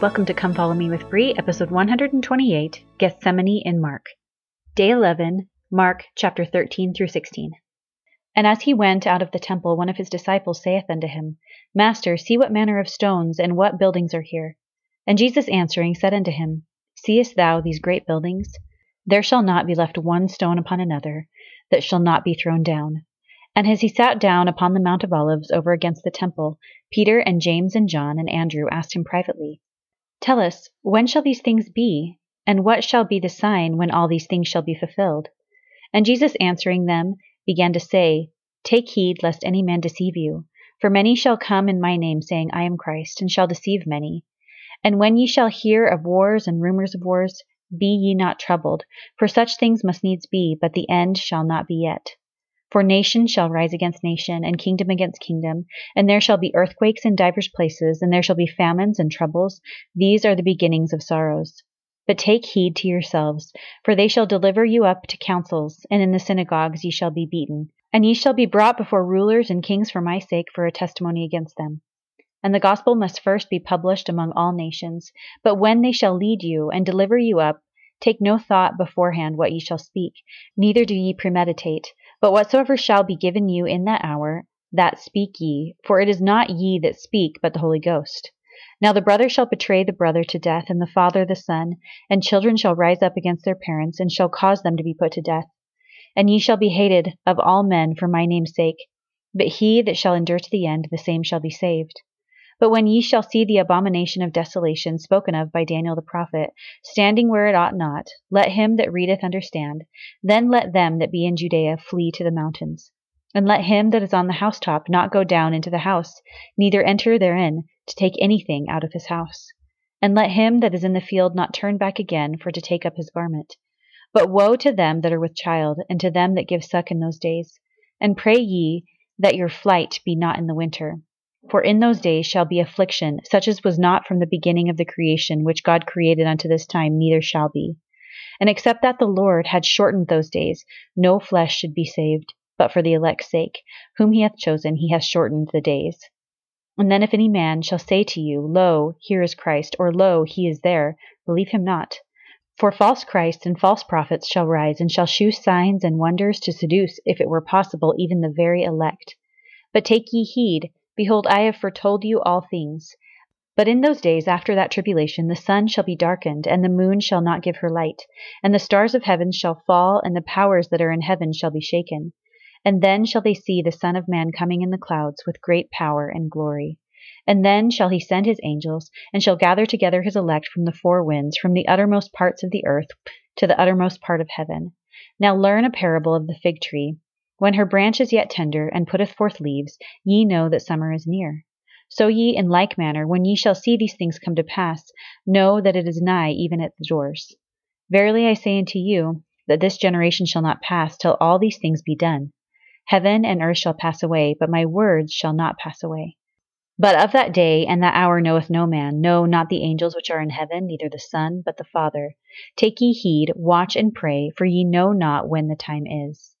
Welcome to Come Follow Me with Bree, episode 128, Gethsemane in Mark. Day 11, Mark chapter 13 through 16. And as he went out of the temple, one of his disciples saith unto him, Master, see what manner of stones and what buildings are here. And Jesus answering said unto him, Seest thou these great buildings? There shall not be left one stone upon another that shall not be thrown down. And as he sat down upon the Mount of Olives over against the temple, Peter and James and John and Andrew asked him privately, Tell us, when shall these things be? And what shall be the sign when all these things shall be fulfilled? And Jesus answering them began to say, Take heed lest any man deceive you. For many shall come in my name, saying, I am Christ, and shall deceive many. And when ye shall hear of wars and rumors of wars, be ye not troubled, for such things must needs be, but the end shall not be yet. For nation shall rise against nation, and kingdom against kingdom, and there shall be earthquakes in divers places, and there shall be famines and troubles. These are the beginnings of sorrows. But take heed to yourselves, for they shall deliver you up to councils, and in the synagogues ye shall be beaten. And ye shall be brought before rulers and kings for my sake for a testimony against them. And the gospel must first be published among all nations. But when they shall lead you and deliver you up, take no thought beforehand what ye shall speak, neither do ye premeditate but whatsoever shall be given you in that hour, that speak ye, for it is not ye that speak, but the Holy Ghost. Now the brother shall betray the brother to death, and the father the son, and children shall rise up against their parents, and shall cause them to be put to death. And ye shall be hated of all men for my name's sake, but he that shall endure to the end, the same shall be saved. But when ye shall see the abomination of desolation spoken of by Daniel the prophet, standing where it ought not, let him that readeth understand. Then let them that be in Judea flee to the mountains. And let him that is on the housetop not go down into the house, neither enter therein, to take anything out of his house. And let him that is in the field not turn back again for to take up his garment. But woe to them that are with child, and to them that give suck in those days. And pray ye that your flight be not in the winter. For in those days shall be affliction, such as was not from the beginning of the creation which God created unto this time, neither shall be. And except that the Lord had shortened those days, no flesh should be saved, but for the elect's sake, whom he hath chosen, he hath shortened the days. And then if any man shall say to you, Lo, here is Christ, or Lo, he is there, believe him not. For false Christs and false prophets shall rise, and shall shew signs and wonders to seduce, if it were possible, even the very elect. But take ye heed, Behold, I have foretold you all things. But in those days after that tribulation the sun shall be darkened, and the moon shall not give her light, and the stars of heaven shall fall, and the powers that are in heaven shall be shaken. And then shall they see the Son of Man coming in the clouds with great power and glory. And then shall he send his angels, and shall gather together his elect from the four winds, from the uttermost parts of the earth to the uttermost part of heaven. Now learn a parable of the fig tree. When her branch is yet tender, and putteth forth leaves, ye know that summer is near. So ye in like manner, when ye shall see these things come to pass, know that it is nigh, even at the doors. Verily I say unto you, that this generation shall not pass till all these things be done. Heaven and earth shall pass away, but my words shall not pass away. But of that day and that hour knoweth no man, no, not the angels which are in heaven, neither the Son, but the Father. Take ye heed, watch and pray, for ye know not when the time is.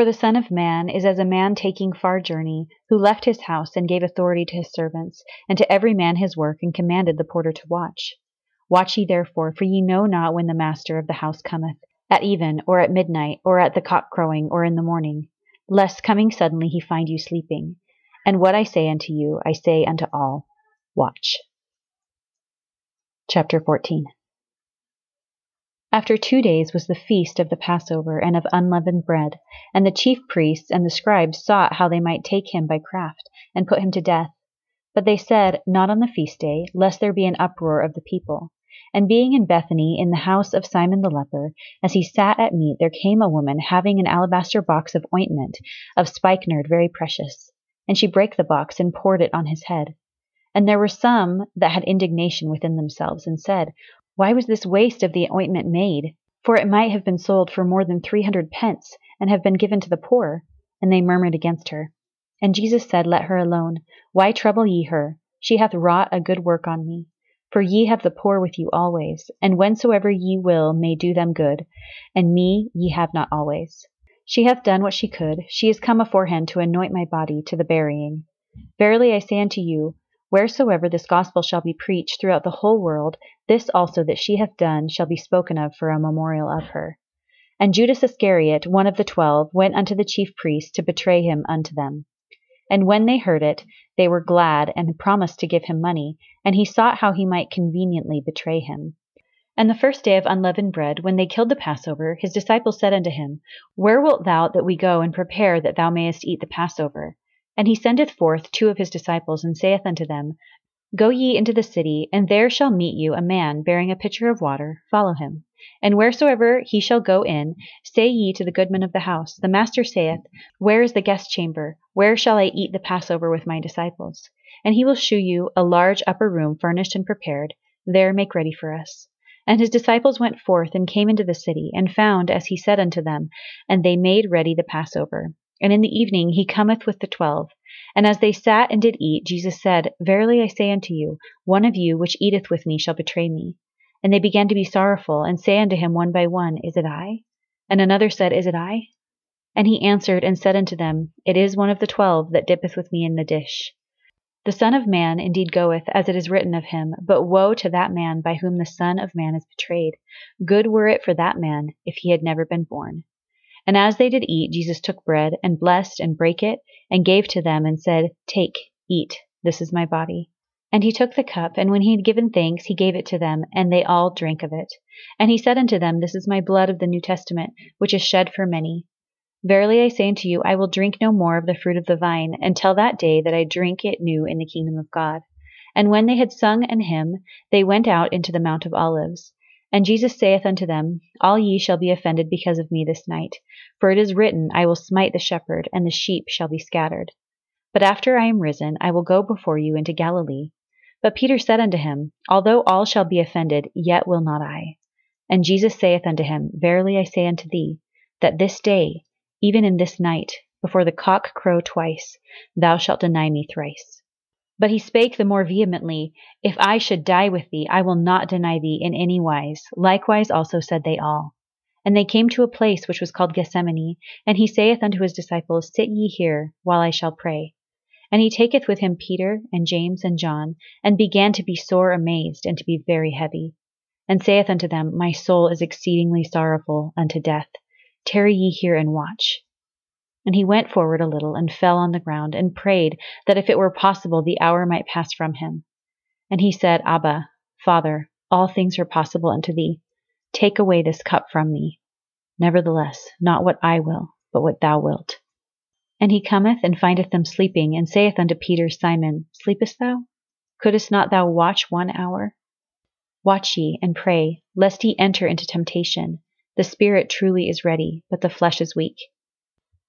For the Son of Man is as a man taking far journey, who left his house and gave authority to his servants, and to every man his work, and commanded the porter to watch. Watch ye therefore, for ye know not when the master of the house cometh, at even, or at midnight, or at the cock crowing, or in the morning, lest coming suddenly he find you sleeping. And what I say unto you, I say unto all, Watch. Chapter 14 after two days was the feast of the Passover and of unleavened bread, and the chief priests and the scribes sought how they might take him by craft, and put him to death. But they said, Not on the feast day, lest there be an uproar of the people. And being in Bethany, in the house of Simon the leper, as he sat at meat, there came a woman having an alabaster box of ointment of spikenard very precious. And she brake the box and poured it on his head. And there were some that had indignation within themselves, and said, why was this waste of the ointment made? For it might have been sold for more than three hundred pence, and have been given to the poor. And they murmured against her. And Jesus said, Let her alone. Why trouble ye her? She hath wrought a good work on me. For ye have the poor with you always, and whensoever ye will may do them good, and me ye have not always. She hath done what she could. She is come aforehand to anoint my body to the burying. Verily I say unto you, Wheresoever this gospel shall be preached throughout the whole world, this also that she hath done shall be spoken of for a memorial of her. And Judas Iscariot, one of the twelve, went unto the chief priests to betray him unto them. And when they heard it, they were glad, and promised to give him money, and he sought how he might conveniently betray him. And the first day of unleavened bread, when they killed the Passover, his disciples said unto him, Where wilt thou that we go and prepare that thou mayest eat the Passover? And he sendeth forth two of his disciples, and saith unto them, Go ye into the city, and there shall meet you a man bearing a pitcher of water, follow him. And wheresoever he shall go in, say ye to the goodman of the house, The master saith, Where is the guest chamber? Where shall I eat the Passover with my disciples? And he will shew you a large upper room furnished and prepared. There make ready for us. And his disciples went forth and came into the city, and found as he said unto them, and they made ready the Passover. And in the evening he cometh with the twelve. And as they sat and did eat, Jesus said, Verily I say unto you, one of you which eateth with me shall betray me. And they began to be sorrowful, and say unto him one by one, Is it I? And another said, Is it I? And he answered and said unto them, It is one of the twelve that dippeth with me in the dish. The Son of Man indeed goeth, as it is written of him, but woe to that man by whom the Son of Man is betrayed. Good were it for that man if he had never been born. And as they did eat, Jesus took bread, and blessed, and brake it, and gave to them, and said, Take, eat, this is my body. And he took the cup, and when he had given thanks, he gave it to them, and they all drank of it. And he said unto them, This is my blood of the New Testament, which is shed for many. Verily I say unto you, I will drink no more of the fruit of the vine, until that day that I drink it new in the kingdom of God. And when they had sung an hymn, they went out into the Mount of Olives. And Jesus saith unto them, All ye shall be offended because of me this night. For it is written, I will smite the shepherd, and the sheep shall be scattered. But after I am risen, I will go before you into Galilee. But Peter said unto him, Although all shall be offended, yet will not I. And Jesus saith unto him, Verily I say unto thee, that this day, even in this night, before the cock crow twice, thou shalt deny me thrice. But he spake the more vehemently, If I should die with thee, I will not deny thee in any wise. Likewise also said they all. And they came to a place which was called Gethsemane, and he saith unto his disciples, Sit ye here, while I shall pray. And he taketh with him Peter, and James, and John, and began to be sore amazed, and to be very heavy. And saith unto them, My soul is exceedingly sorrowful unto death. Tarry ye here and watch. And he went forward a little, and fell on the ground, and prayed that if it were possible the hour might pass from him. And he said, Abba, Father, all things are possible unto thee. Take away this cup from me. Nevertheless, not what I will, but what thou wilt. And he cometh and findeth them sleeping, and saith unto Peter, Simon, Sleepest thou? Couldst not thou watch one hour? Watch ye and pray, lest ye enter into temptation. The spirit truly is ready, but the flesh is weak.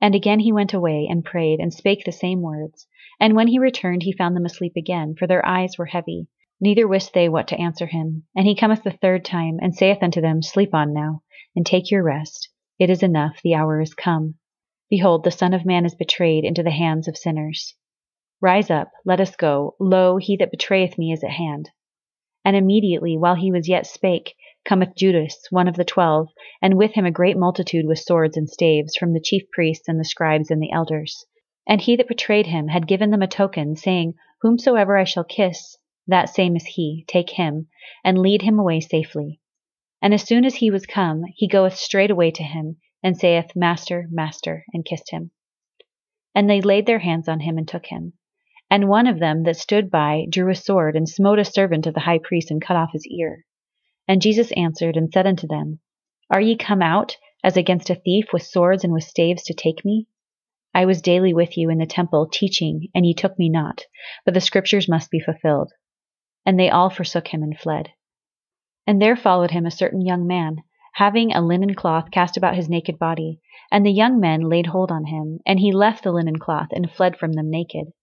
And again he went away, and prayed, and spake the same words. And when he returned, he found them asleep again, for their eyes were heavy. Neither wist they what to answer him. And he cometh the third time, and saith unto them, Sleep on now, and take your rest. It is enough, the hour is come. Behold, the Son of Man is betrayed into the hands of sinners. Rise up, let us go. Lo, he that betrayeth me is at hand. And immediately, while he was yet spake, cometh Judas, one of the twelve, and with him a great multitude with swords and staves, from the chief priests and the scribes and the elders. And he that betrayed him had given them a token, saying, Whomsoever I shall kiss, that same is he, take him, and lead him away safely. And as soon as he was come, he goeth straightway to him, and saith, Master, Master, and kissed him. And they laid their hands on him and took him. And one of them that stood by drew a sword, and smote a servant of the high priest, and cut off his ear. And Jesus answered and said unto them, Are ye come out as against a thief with swords and with staves to take me? I was daily with you in the temple teaching, and ye took me not, but the scriptures must be fulfilled. And they all forsook him and fled. And there followed him a certain young man, having a linen cloth cast about his naked body. And the young men laid hold on him, and he left the linen cloth and fled from them naked.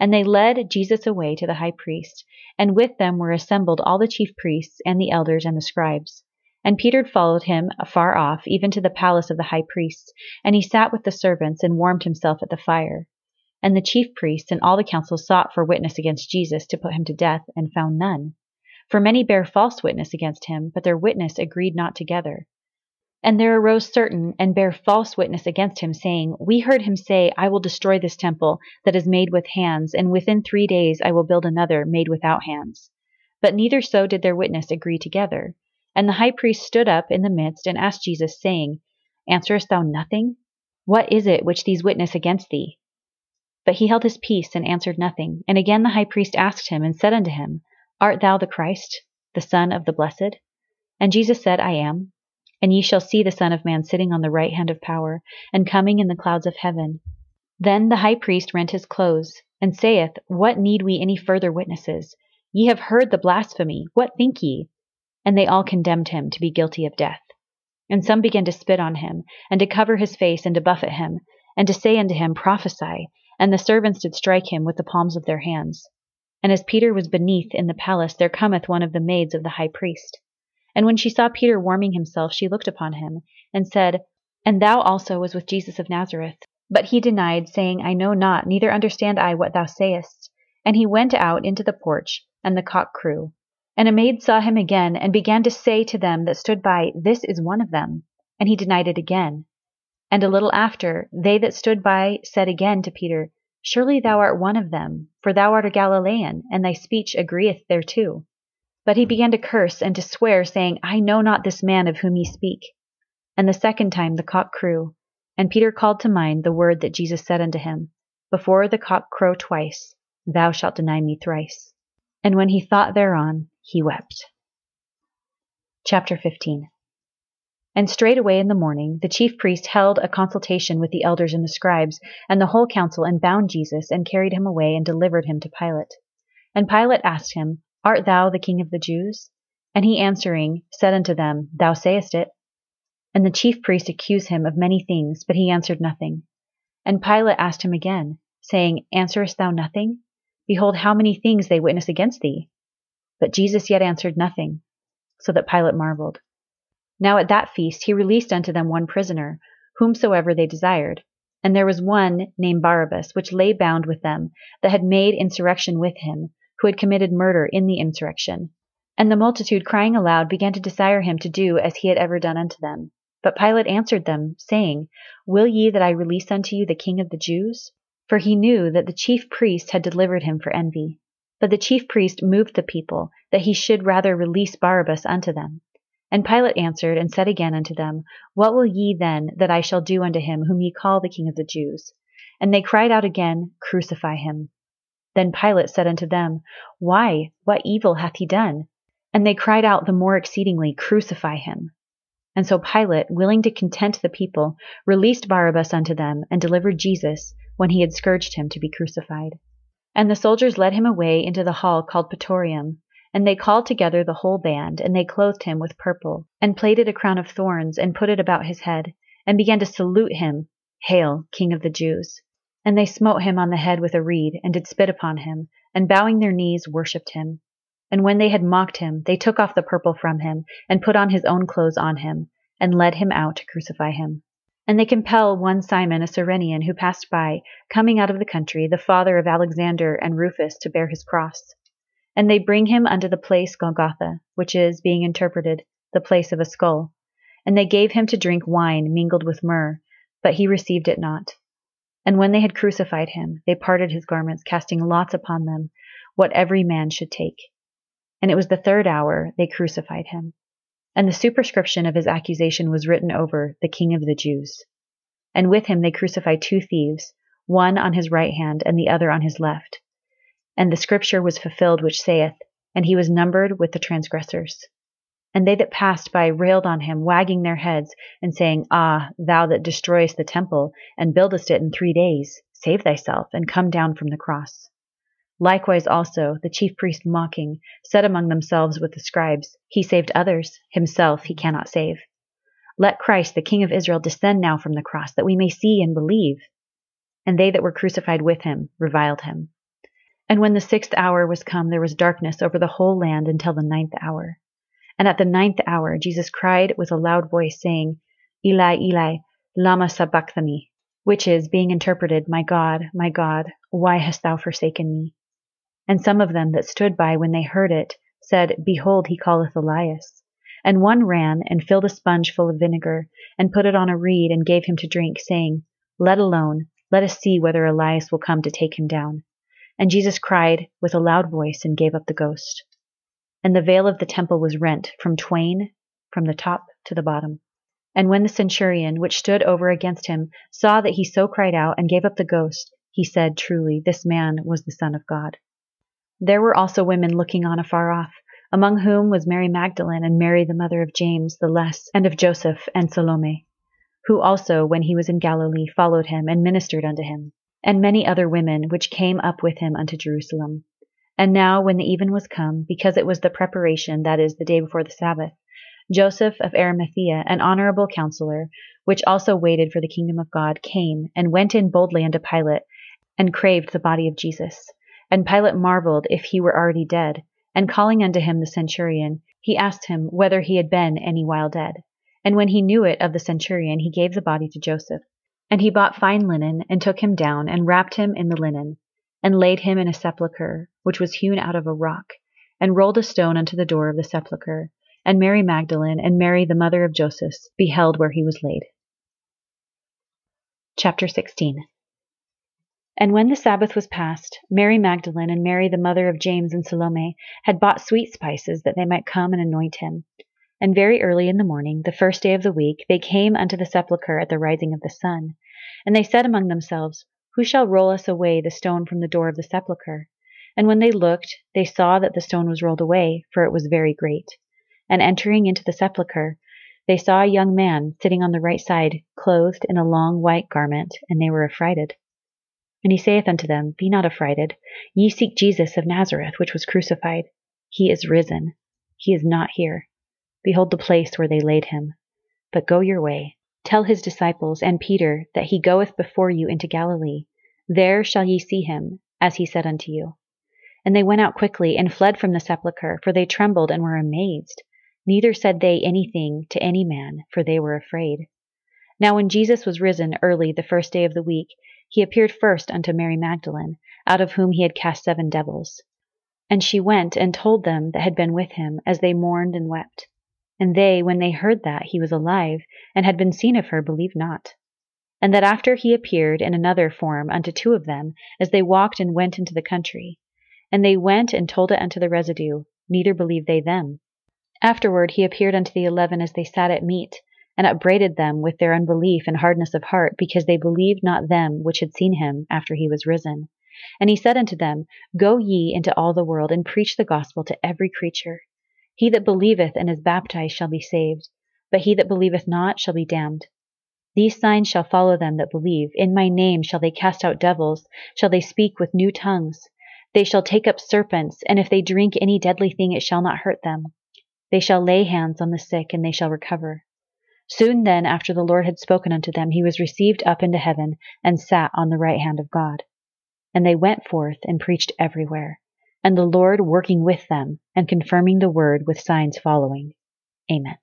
And they led Jesus away to the high priest, and with them were assembled all the chief priests, and the elders, and the scribes. And Peter followed him afar off, even to the palace of the high priest, and he sat with the servants, and warmed himself at the fire. And the chief priests and all the council sought for witness against Jesus to put him to death, and found none. For many bare false witness against him, but their witness agreed not together. And there arose certain and bare false witness against him, saying, We heard him say, I will destroy this temple that is made with hands, and within three days I will build another made without hands. But neither so did their witness agree together. And the high priest stood up in the midst and asked Jesus, saying, Answerest thou nothing? What is it which these witness against thee? But he held his peace and answered nothing. And again the high priest asked him and said unto him, Art thou the Christ, the Son of the Blessed? And Jesus said, I am. And ye shall see the Son of Man sitting on the right hand of power, and coming in the clouds of heaven. Then the high priest rent his clothes, and saith, What need we any further witnesses? Ye have heard the blasphemy. What think ye? And they all condemned him to be guilty of death. And some began to spit on him, and to cover his face, and to buffet him, and to say unto him, Prophesy. And the servants did strike him with the palms of their hands. And as Peter was beneath in the palace, there cometh one of the maids of the high priest. And when she saw Peter warming himself, she looked upon him, and said, And thou also was with Jesus of Nazareth. But he denied, saying, I know not, neither understand I what thou sayest. And he went out into the porch, and the cock crew. And a maid saw him again, and began to say to them that stood by, This is one of them. And he denied it again. And a little after, they that stood by said again to Peter, Surely thou art one of them, for thou art a Galilean, and thy speech agreeth thereto. But he began to curse and to swear, saying, I know not this man of whom ye speak. And the second time the cock crew, and Peter called to mind the word that Jesus said unto him, Before the cock crow twice, thou shalt deny me thrice. And when he thought thereon, he wept. Chapter 15 And straightway in the morning the chief priest held a consultation with the elders and the scribes, and the whole council, and bound Jesus, and carried him away, and delivered him to Pilate. And Pilate asked him, Art thou the king of the Jews? And he answering said unto them, Thou sayest it. And the chief priests accused him of many things, but he answered nothing. And Pilate asked him again, saying, Answerest thou nothing? Behold, how many things they witness against thee. But Jesus yet answered nothing, so that Pilate marveled. Now at that feast he released unto them one prisoner, whomsoever they desired. And there was one named Barabbas, which lay bound with them, that had made insurrection with him, who had committed murder in the insurrection. And the multitude, crying aloud, began to desire him to do as he had ever done unto them. But Pilate answered them, saying, Will ye that I release unto you the king of the Jews? For he knew that the chief priests had delivered him for envy. But the chief priest moved the people, that he should rather release Barabbas unto them. And Pilate answered and said again unto them, What will ye then that I shall do unto him whom ye call the king of the Jews? And they cried out again, Crucify him. Then Pilate said unto them, Why, what evil hath he done? And they cried out the more exceedingly, Crucify him. And so Pilate, willing to content the people, released Barabbas unto them, and delivered Jesus, when he had scourged him, to be crucified. And the soldiers led him away into the hall called Praetorium. And they called together the whole band, and they clothed him with purple, and plaited a crown of thorns, and put it about his head, and began to salute him, Hail, King of the Jews! And they smote him on the head with a reed, and did spit upon him, and bowing their knees worshipped him. And when they had mocked him, they took off the purple from him, and put on his own clothes on him, and led him out to crucify him. And they compel one Simon, a Cyrenian, who passed by, coming out of the country, the father of Alexander and Rufus, to bear his cross. And they bring him unto the place Golgotha, which is, being interpreted, the place of a skull. And they gave him to drink wine mingled with myrrh, but he received it not. And when they had crucified him, they parted his garments, casting lots upon them, what every man should take. And it was the third hour they crucified him. And the superscription of his accusation was written over, the King of the Jews. And with him they crucified two thieves, one on his right hand and the other on his left. And the scripture was fulfilled which saith, And he was numbered with the transgressors. And they that passed by railed on him, wagging their heads, and saying, Ah, thou that destroyest the temple, and buildest it in three days, save thyself, and come down from the cross. Likewise also the chief priests mocking said among themselves with the scribes, He saved others, himself he cannot save. Let Christ, the King of Israel, descend now from the cross, that we may see and believe. And they that were crucified with him reviled him. And when the sixth hour was come, there was darkness over the whole land until the ninth hour. And at the ninth hour Jesus cried with a loud voice, saying, Eli, Eli, lama sabachthani, which is, being interpreted, My God, my God, why hast thou forsaken me? And some of them that stood by when they heard it said, Behold, he calleth Elias. And one ran and filled a sponge full of vinegar, and put it on a reed, and gave him to drink, saying, Let alone, let us see whether Elias will come to take him down. And Jesus cried with a loud voice, and gave up the ghost. And the veil of the temple was rent from twain, from the top to the bottom. And when the centurion, which stood over against him, saw that he so cried out and gave up the ghost, he said, Truly, this man was the Son of God. There were also women looking on afar off among whom was Mary Magdalene and Mary the mother of James the Less and of Joseph and Salome, who also, when he was in Galilee, followed him and ministered unto him, and many other women which came up with him unto Jerusalem. And now, when the even was come, because it was the preparation, that is, the day before the Sabbath, Joseph of Arimathea, an honorable counselor, which also waited for the kingdom of God, came and went in boldly unto Pilate, and craved the body of Jesus. And Pilate marveled if he were already dead. And calling unto him the centurion, he asked him whether he had been any while dead. And when he knew it of the centurion, he gave the body to Joseph. And he bought fine linen, and took him down, and wrapped him in the linen, and laid him in a sepulchre, which was hewn out of a rock, and rolled a stone unto the door of the sepulchre. And Mary Magdalene and Mary the mother of Joseph beheld where he was laid. Chapter 16 and when the Sabbath was past, Mary Magdalene and Mary the mother of James and Salome had bought sweet spices that they might come and anoint him. And very early in the morning, the first day of the week, they came unto the sepulchre at the rising of the sun. And they said among themselves, Who shall roll us away the stone from the door of the sepulchre? And when they looked, they saw that the stone was rolled away, for it was very great. And entering into the sepulchre, they saw a young man sitting on the right side, clothed in a long white garment, and they were affrighted. And he saith unto them, Be not affrighted. Ye seek Jesus of Nazareth, which was crucified. He is risen. He is not here. Behold the place where they laid him. But go your way. Tell his disciples and Peter that he goeth before you into Galilee. There shall ye see him, as he said unto you. And they went out quickly and fled from the sepulchre, for they trembled and were amazed. Neither said they anything to any man, for they were afraid. Now when Jesus was risen early the first day of the week, he appeared first unto Mary Magdalene, out of whom he had cast seven devils. And she went and told them that had been with him, as they mourned and wept. And they, when they heard that he was alive, and had been seen of her, believed not. And that after he appeared in another form unto two of them, as they walked and went into the country. And they went and told it unto the residue, neither believed they them. Afterward he appeared unto the eleven as they sat at meat, and upbraided them with their unbelief and hardness of heart, because they believed not them which had seen him after he was risen. And he said unto them, Go ye into all the world, and preach the gospel to every creature. He that believeth and is baptized shall be saved, but he that believeth not shall be damned. These signs shall follow them that believe. In my name shall they cast out devils, shall they speak with new tongues. They shall take up serpents, and if they drink any deadly thing, it shall not hurt them. They shall lay hands on the sick, and they shall recover. Soon then after the Lord had spoken unto them, he was received up into heaven, and sat on the right hand of God. And they went forth and preached everywhere, and the Lord working with them, and confirming the word with signs following. Amen.